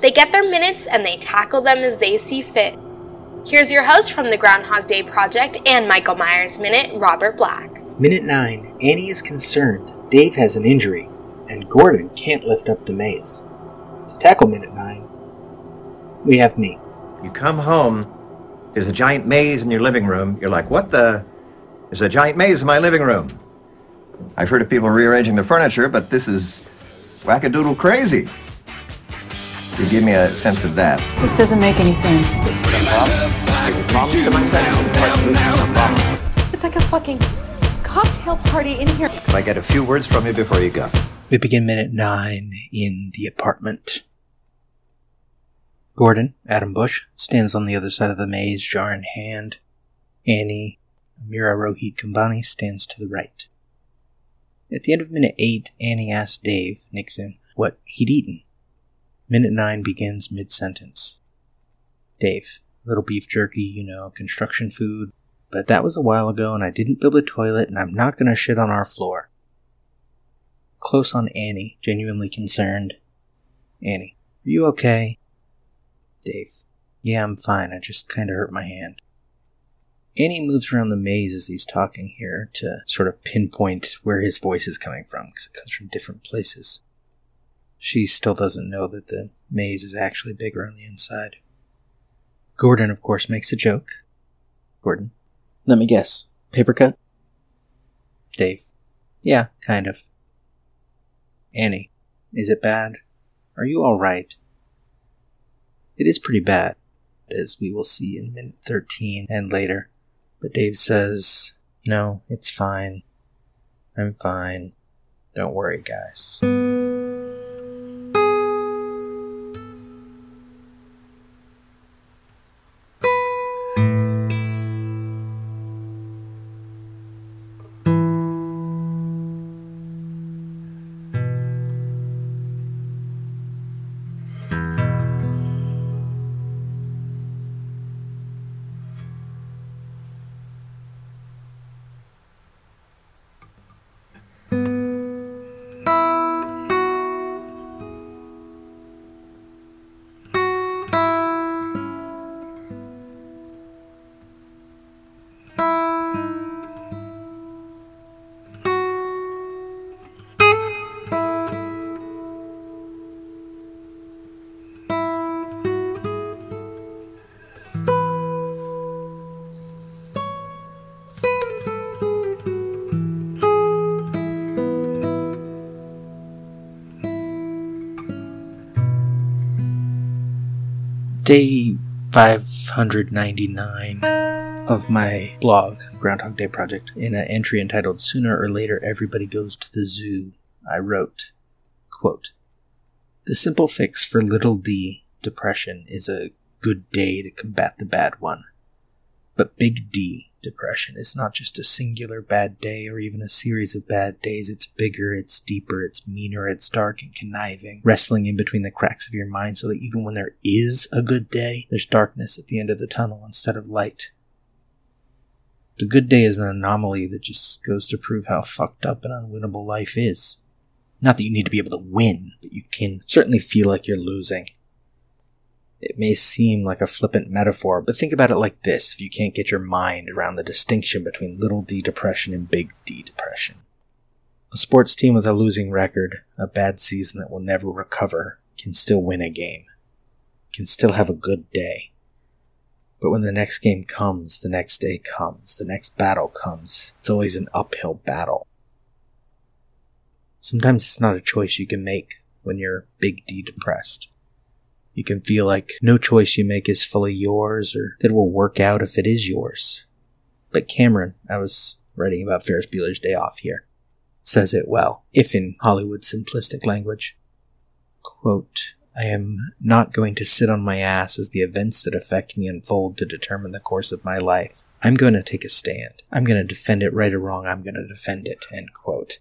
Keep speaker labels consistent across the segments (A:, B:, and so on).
A: They get their minutes and they tackle them as they see fit. Here's your host from the Groundhog Day Project and Michael Myers Minute, Robert Black.
B: Minute 9 Annie is concerned. Dave has an injury, and Gordon can't lift up the maze. To tackle Minute 9, we have me.
C: You come home, there's a giant maze in your living room. You're like, what the? There's a giant maze in my living room. I've heard of people rearranging the furniture, but this is wackadoodle crazy. You give me a sense of that.
D: This doesn't make any sense.
C: Promise to myself.
D: It's like a fucking cocktail party in here.
C: Can I get a few words from you before you go?
B: We begin Minute 9 in the apartment. Gordon, Adam Busch, stands on the other side of the maze, jar in hand. Annie, Meera Rohit Kumbhani, stands to the right. At the end of minute 8, Annie asks Dave, Nick Thune, what he'd eaten. Minute 9 begins mid sentence. Dave, little beef jerky, you know, construction food, but that was a while ago and I didn't build a toilet and I'm not gonna shit on our floor. Close on Annie, genuinely concerned. Annie, are you okay? Dave, yeah, I'm fine, I just kinda hurt my hand. Annie moves around the maze as he's talking here to sort of pinpoint where his voice is coming from because it comes from different places. She still doesn't know that the maze is actually bigger on the inside. Gordon, of course, makes a joke. Gordon, let me guess. Paper cut? Dave, yeah, kind of. Annie, is it bad? Are you alright? It is pretty bad, as we will see in minute 13 and later. But Dave says, No, it's fine. I'm fine. Don't worry, guys. Day 599 of my blog, Groundhog Day Project, in an entry entitled Sooner or Later Everybody Goes to the Zoo, I wrote, quote, The simple fix for little d depression is a good day to combat the bad one. But big D depression is not just a singular bad day or even a series of bad days. It's bigger, it's deeper, it's meaner, it's dark and conniving, wrestling in between the cracks of your mind so that even when there is a good day, there's darkness at the end of the tunnel instead of light. The good day is an anomaly that just goes to prove how fucked up and unwinnable life is. Not that you need to be able to win, but you can certainly feel like you're losing. It may seem like a flippant metaphor, but think about it like this if you can't get your mind around the distinction between little d depression and big D depression. A sports team with a losing record, a bad season that will never recover, can still win a game, can still have a good day. But when the next game comes, the next day comes, the next battle comes, it's always an uphill battle. Sometimes it's not a choice you can make when you're big D depressed. You can feel like no choice you make is fully yours or that it will work out if it is yours. But Cameron, I was writing about Ferris Bueller's Day Off here, says it well, if in Hollywood simplistic language. Quote, I am not going to sit on my ass as the events that affect me unfold to determine the course of my life. I'm going to take a stand. I'm going to defend it right or wrong. I'm going to defend it. End quote.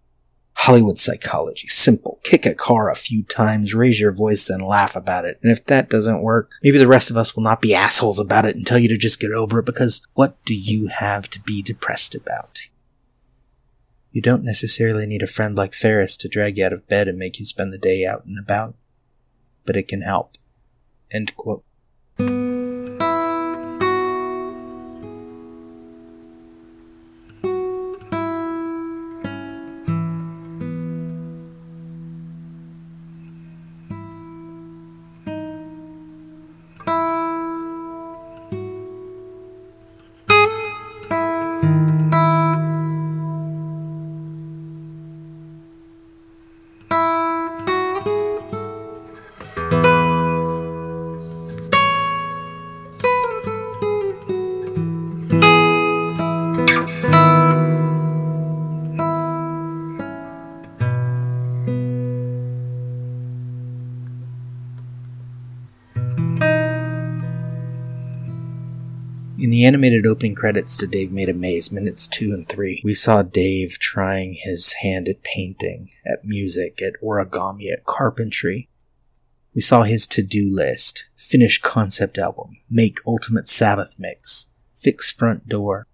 B: Hollywood psychology. Simple. Kick a car a few times, raise your voice, then laugh about it. And if that doesn't work, maybe the rest of us will not be assholes about it and tell you to just get over it because what do you have to be depressed about? You don't necessarily need a friend like Ferris to drag you out of bed and make you spend the day out and about, but it can help. End quote. In the animated opening credits to Dave Made a Maze, minutes 2 and 3, we saw Dave trying his hand at painting, at music, at origami, at carpentry. We saw his to do list, finish concept album, make ultimate Sabbath mix, fix front door.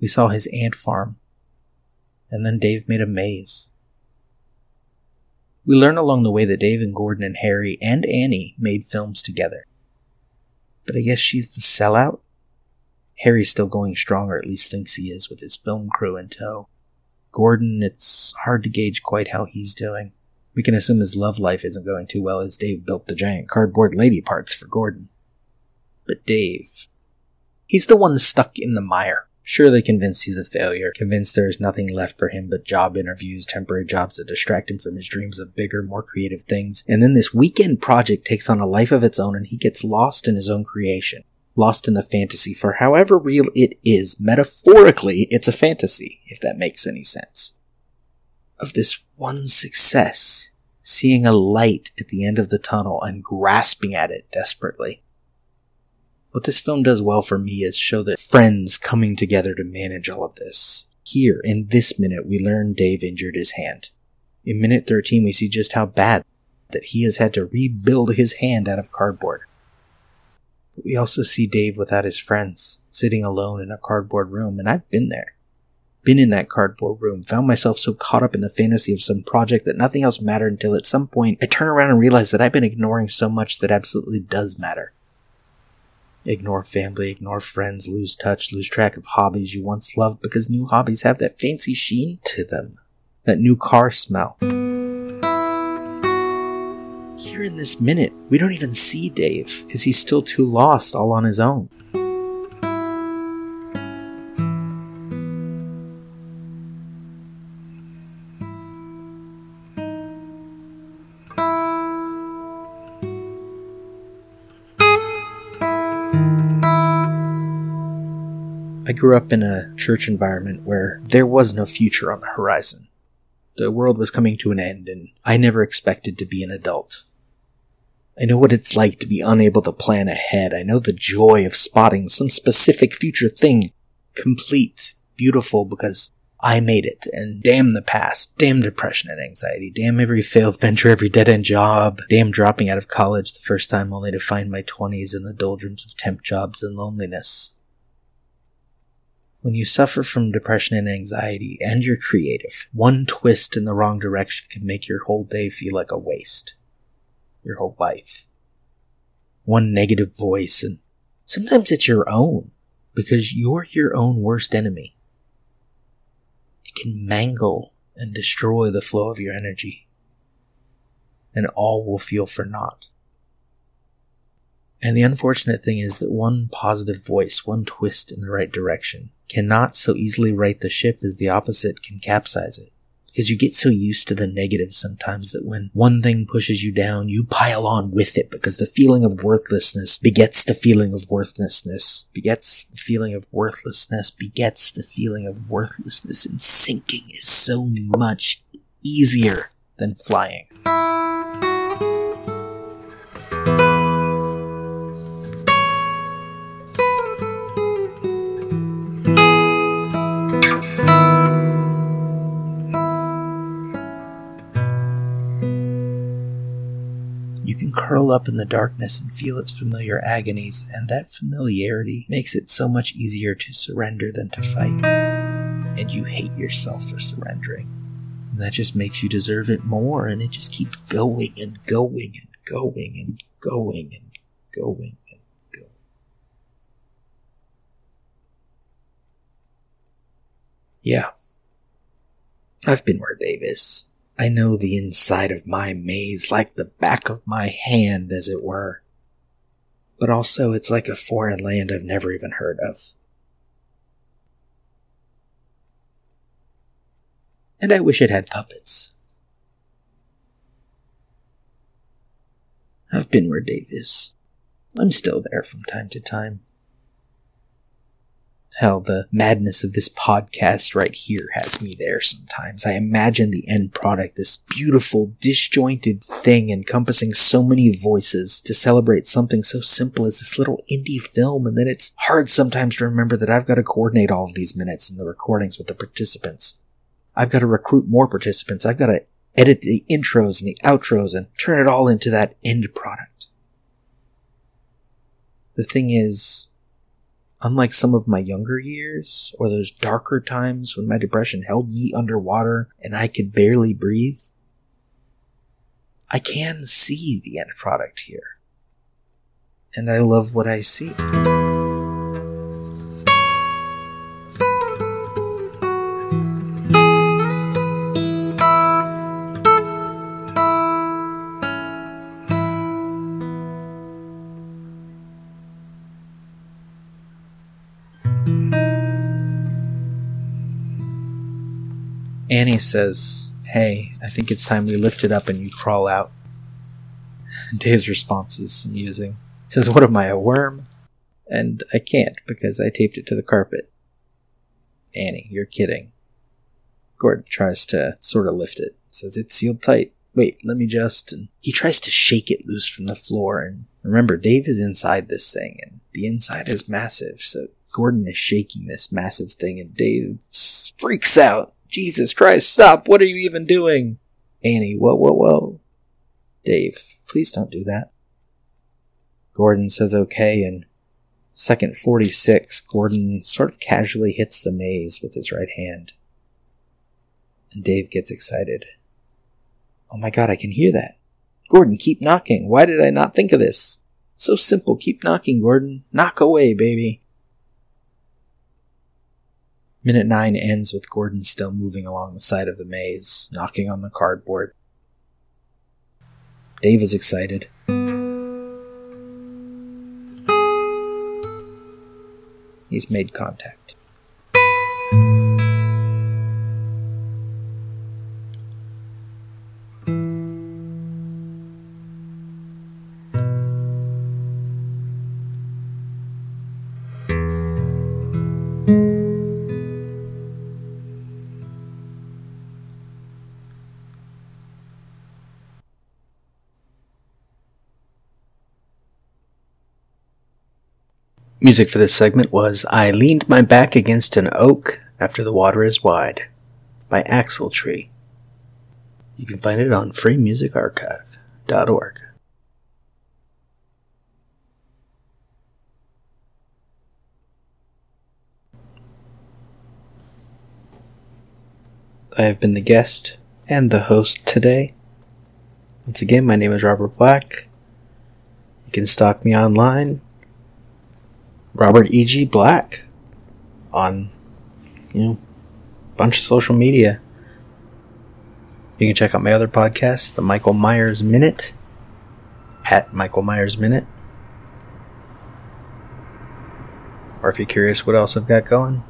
B: We saw his ant farm. And then Dave made a maze. We learn along the way that Dave and Gordon and Harry and Annie made films together but I guess she's the sellout. Harry's still going strong, or at least thinks he is, with his film crew in tow. Gordon, it's hard to gauge quite how he's doing. We can assume his love life isn't going too well as Dave built the giant cardboard lady parts for Gordon. But Dave, he's the one stuck in the mire. Surely convinced he's a failure, convinced there is nothing left for him but job interviews, temporary jobs that distract him from his dreams of bigger, more creative things. And then this weekend project takes on a life of its own and he gets lost in his own creation. Lost in the fantasy, for however real it is, metaphorically, it's a fantasy, if that makes any sense. Of this one success, seeing a light at the end of the tunnel and grasping at it desperately. What this film does well for me is show the friends coming together to manage all of this. Here, in this minute, we learn Dave injured his hand. In minute 13, we see just how bad that he has had to rebuild his hand out of cardboard. But we also see Dave without his friends, sitting alone in a cardboard room, and I've been there. Been in that cardboard room, found myself so caught up in the fantasy of some project that nothing else mattered until at some point I turn around and realize that I've been ignoring so much that absolutely does matter. Ignore family, ignore friends, lose touch, lose track of hobbies you once loved because new hobbies have that fancy sheen to them. That new car smell. Here in this minute, we don't even see Dave because he's still too lost all on his own. I grew up in a church environment where there was no future on the horizon. The world was coming to an end, and I never expected to be an adult. I know what it's like to be unable to plan ahead. I know the joy of spotting some specific future thing, complete, beautiful, because I made it. And damn the past, damn depression and anxiety, damn every failed venture, every dead end job, damn dropping out of college the first time only to find my 20s in the doldrums of temp jobs and loneliness. When you suffer from depression and anxiety and you're creative, one twist in the wrong direction can make your whole day feel like a waste. Your whole life. One negative voice, and sometimes it's your own, because you're your own worst enemy. It can mangle and destroy the flow of your energy, and all will feel for naught. And the unfortunate thing is that one positive voice, one twist in the right direction, cannot so easily right the ship as the opposite can capsize it. Because you get so used to the negative sometimes that when one thing pushes you down, you pile on with it because the feeling of worthlessness begets the feeling of worthlessness, begets the feeling of worthlessness, begets the feeling of worthlessness, and sinking is so much easier than flying. Curl up in the darkness and feel its familiar agonies, and that familiarity makes it so much easier to surrender than to fight. And you hate yourself for surrendering. And that just makes you deserve it more, and it just keeps going and going and going and going and going and going. Yeah. I've been where Dave is. I know the inside of my maze like the back of my hand, as it were. But also, it's like a foreign land I've never even heard of. And I wish it had puppets. I've been where Dave is. I'm still there from time to time. Hell, the madness of this podcast right here has me there sometimes. I imagine the end product, this beautiful, disjointed thing encompassing so many voices to celebrate something so simple as this little indie film, and then it's hard sometimes to remember that I've got to coordinate all of these minutes and the recordings with the participants. I've got to recruit more participants. I've got to edit the intros and the outros and turn it all into that end product. The thing is, unlike some of my younger years or those darker times when my depression held me underwater and I could barely breathe, I can see the end product here. And I love what I see. Annie says, Hey, I think it's time we lift it up and you crawl out. Dave's response is amusing. He says, What am I, a worm? And I can't because I taped it to the carpet. Annie, you're kidding. Gordon tries to sort of lift it. Says it's sealed tight. Wait, let me just. And he tries to shake it loose from the floor. And remember, Dave is inside this thing, and the inside is massive. So Gordon is shaking this massive thing, and Dave freaks out. Jesus Christ, stop! What are you even doing? Annie, whoa, whoa, whoa. Dave, please don't do that. Gordon says okay, and second 46, Gordon sort of casually hits the maze with his right hand. And Dave gets excited. Oh my god, I can hear that. Gordon, keep knocking. Why did I not think of this? So simple. Keep knocking, Gordon. Knock away, baby. Minute 9 ends with Gordon still moving along the side of the maze, knocking on the cardboard. Dave is excited. He's made contact. Music for this segment was I Leaned My Back Against an Oak After the Water is Wide by Axletree. You can find it on freemusicarchive.org. I have been the guest and the host today. Once again, my name is Robert Black. You can stalk me online, Robert E.G. Black, on, you know, a bunch of social media. You can check out my other podcast, The Michael Myers Minute, at Michael Myers Minute. Or if you're curious what else I've got going,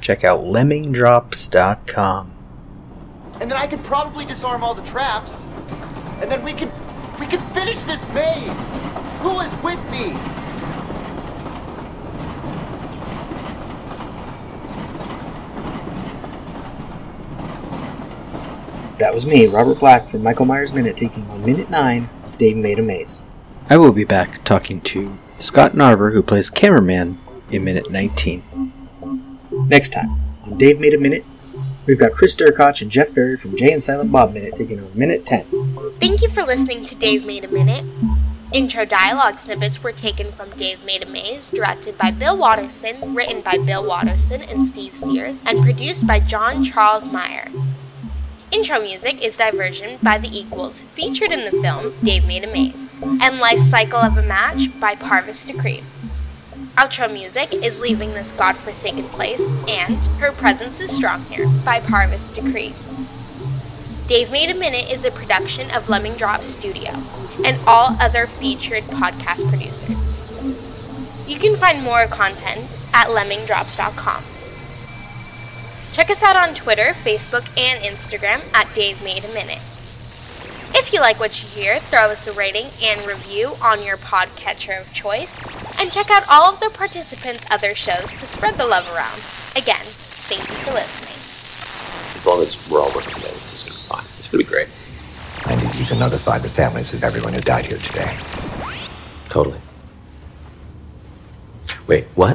B: check out lemmingdrops.com.
E: and then I could probably disarm all the traps, and then we could we could finish this maze. Who is with me?
B: That was me, Robert Black from Michael Myers Minute, taking on Minute 9 of Dave Made a Maze. I will be back talking to Scott Narver, who plays cameraman in Minute 19. Next time on Dave Made a Minute, we've got Chris Durkoch and Jeff Ferry from Jay and Silent Bob Minute taking on Minute 10.
A: Thank you for listening to Dave Made a Minute. Intro dialogue snippets were taken from Dave Made a Maze, directed by Bill Watterson, written by Bill Watterson and Steve Sears, and produced by John Charles Meyer. Intro music is Diversion by The Equals, featured in the film Dave Made a Maze, and Life Cycle of a Match by Parvus Decree. Outro music is Leaving This Godforsaken Place and Her Presence is Strong Here by Parvus Decree. Dave Made a Minute is a production of Lemming Drop Studio and all other featured podcast producers. You can find more content at lemmingdrops.com. Check us out on Twitter, Facebook, and Instagram at Dave Made a Minute. If you like what you hear, throw us a rating and review on your podcatcher of choice, and check out all of the participants' other shows to spread the love around. Again, thank you for listening.
F: As long as we're all working together, it's gonna be fine. It's gonna be great.
C: I need you to notify the families of everyone who died here today.
F: Totally. Wait, what?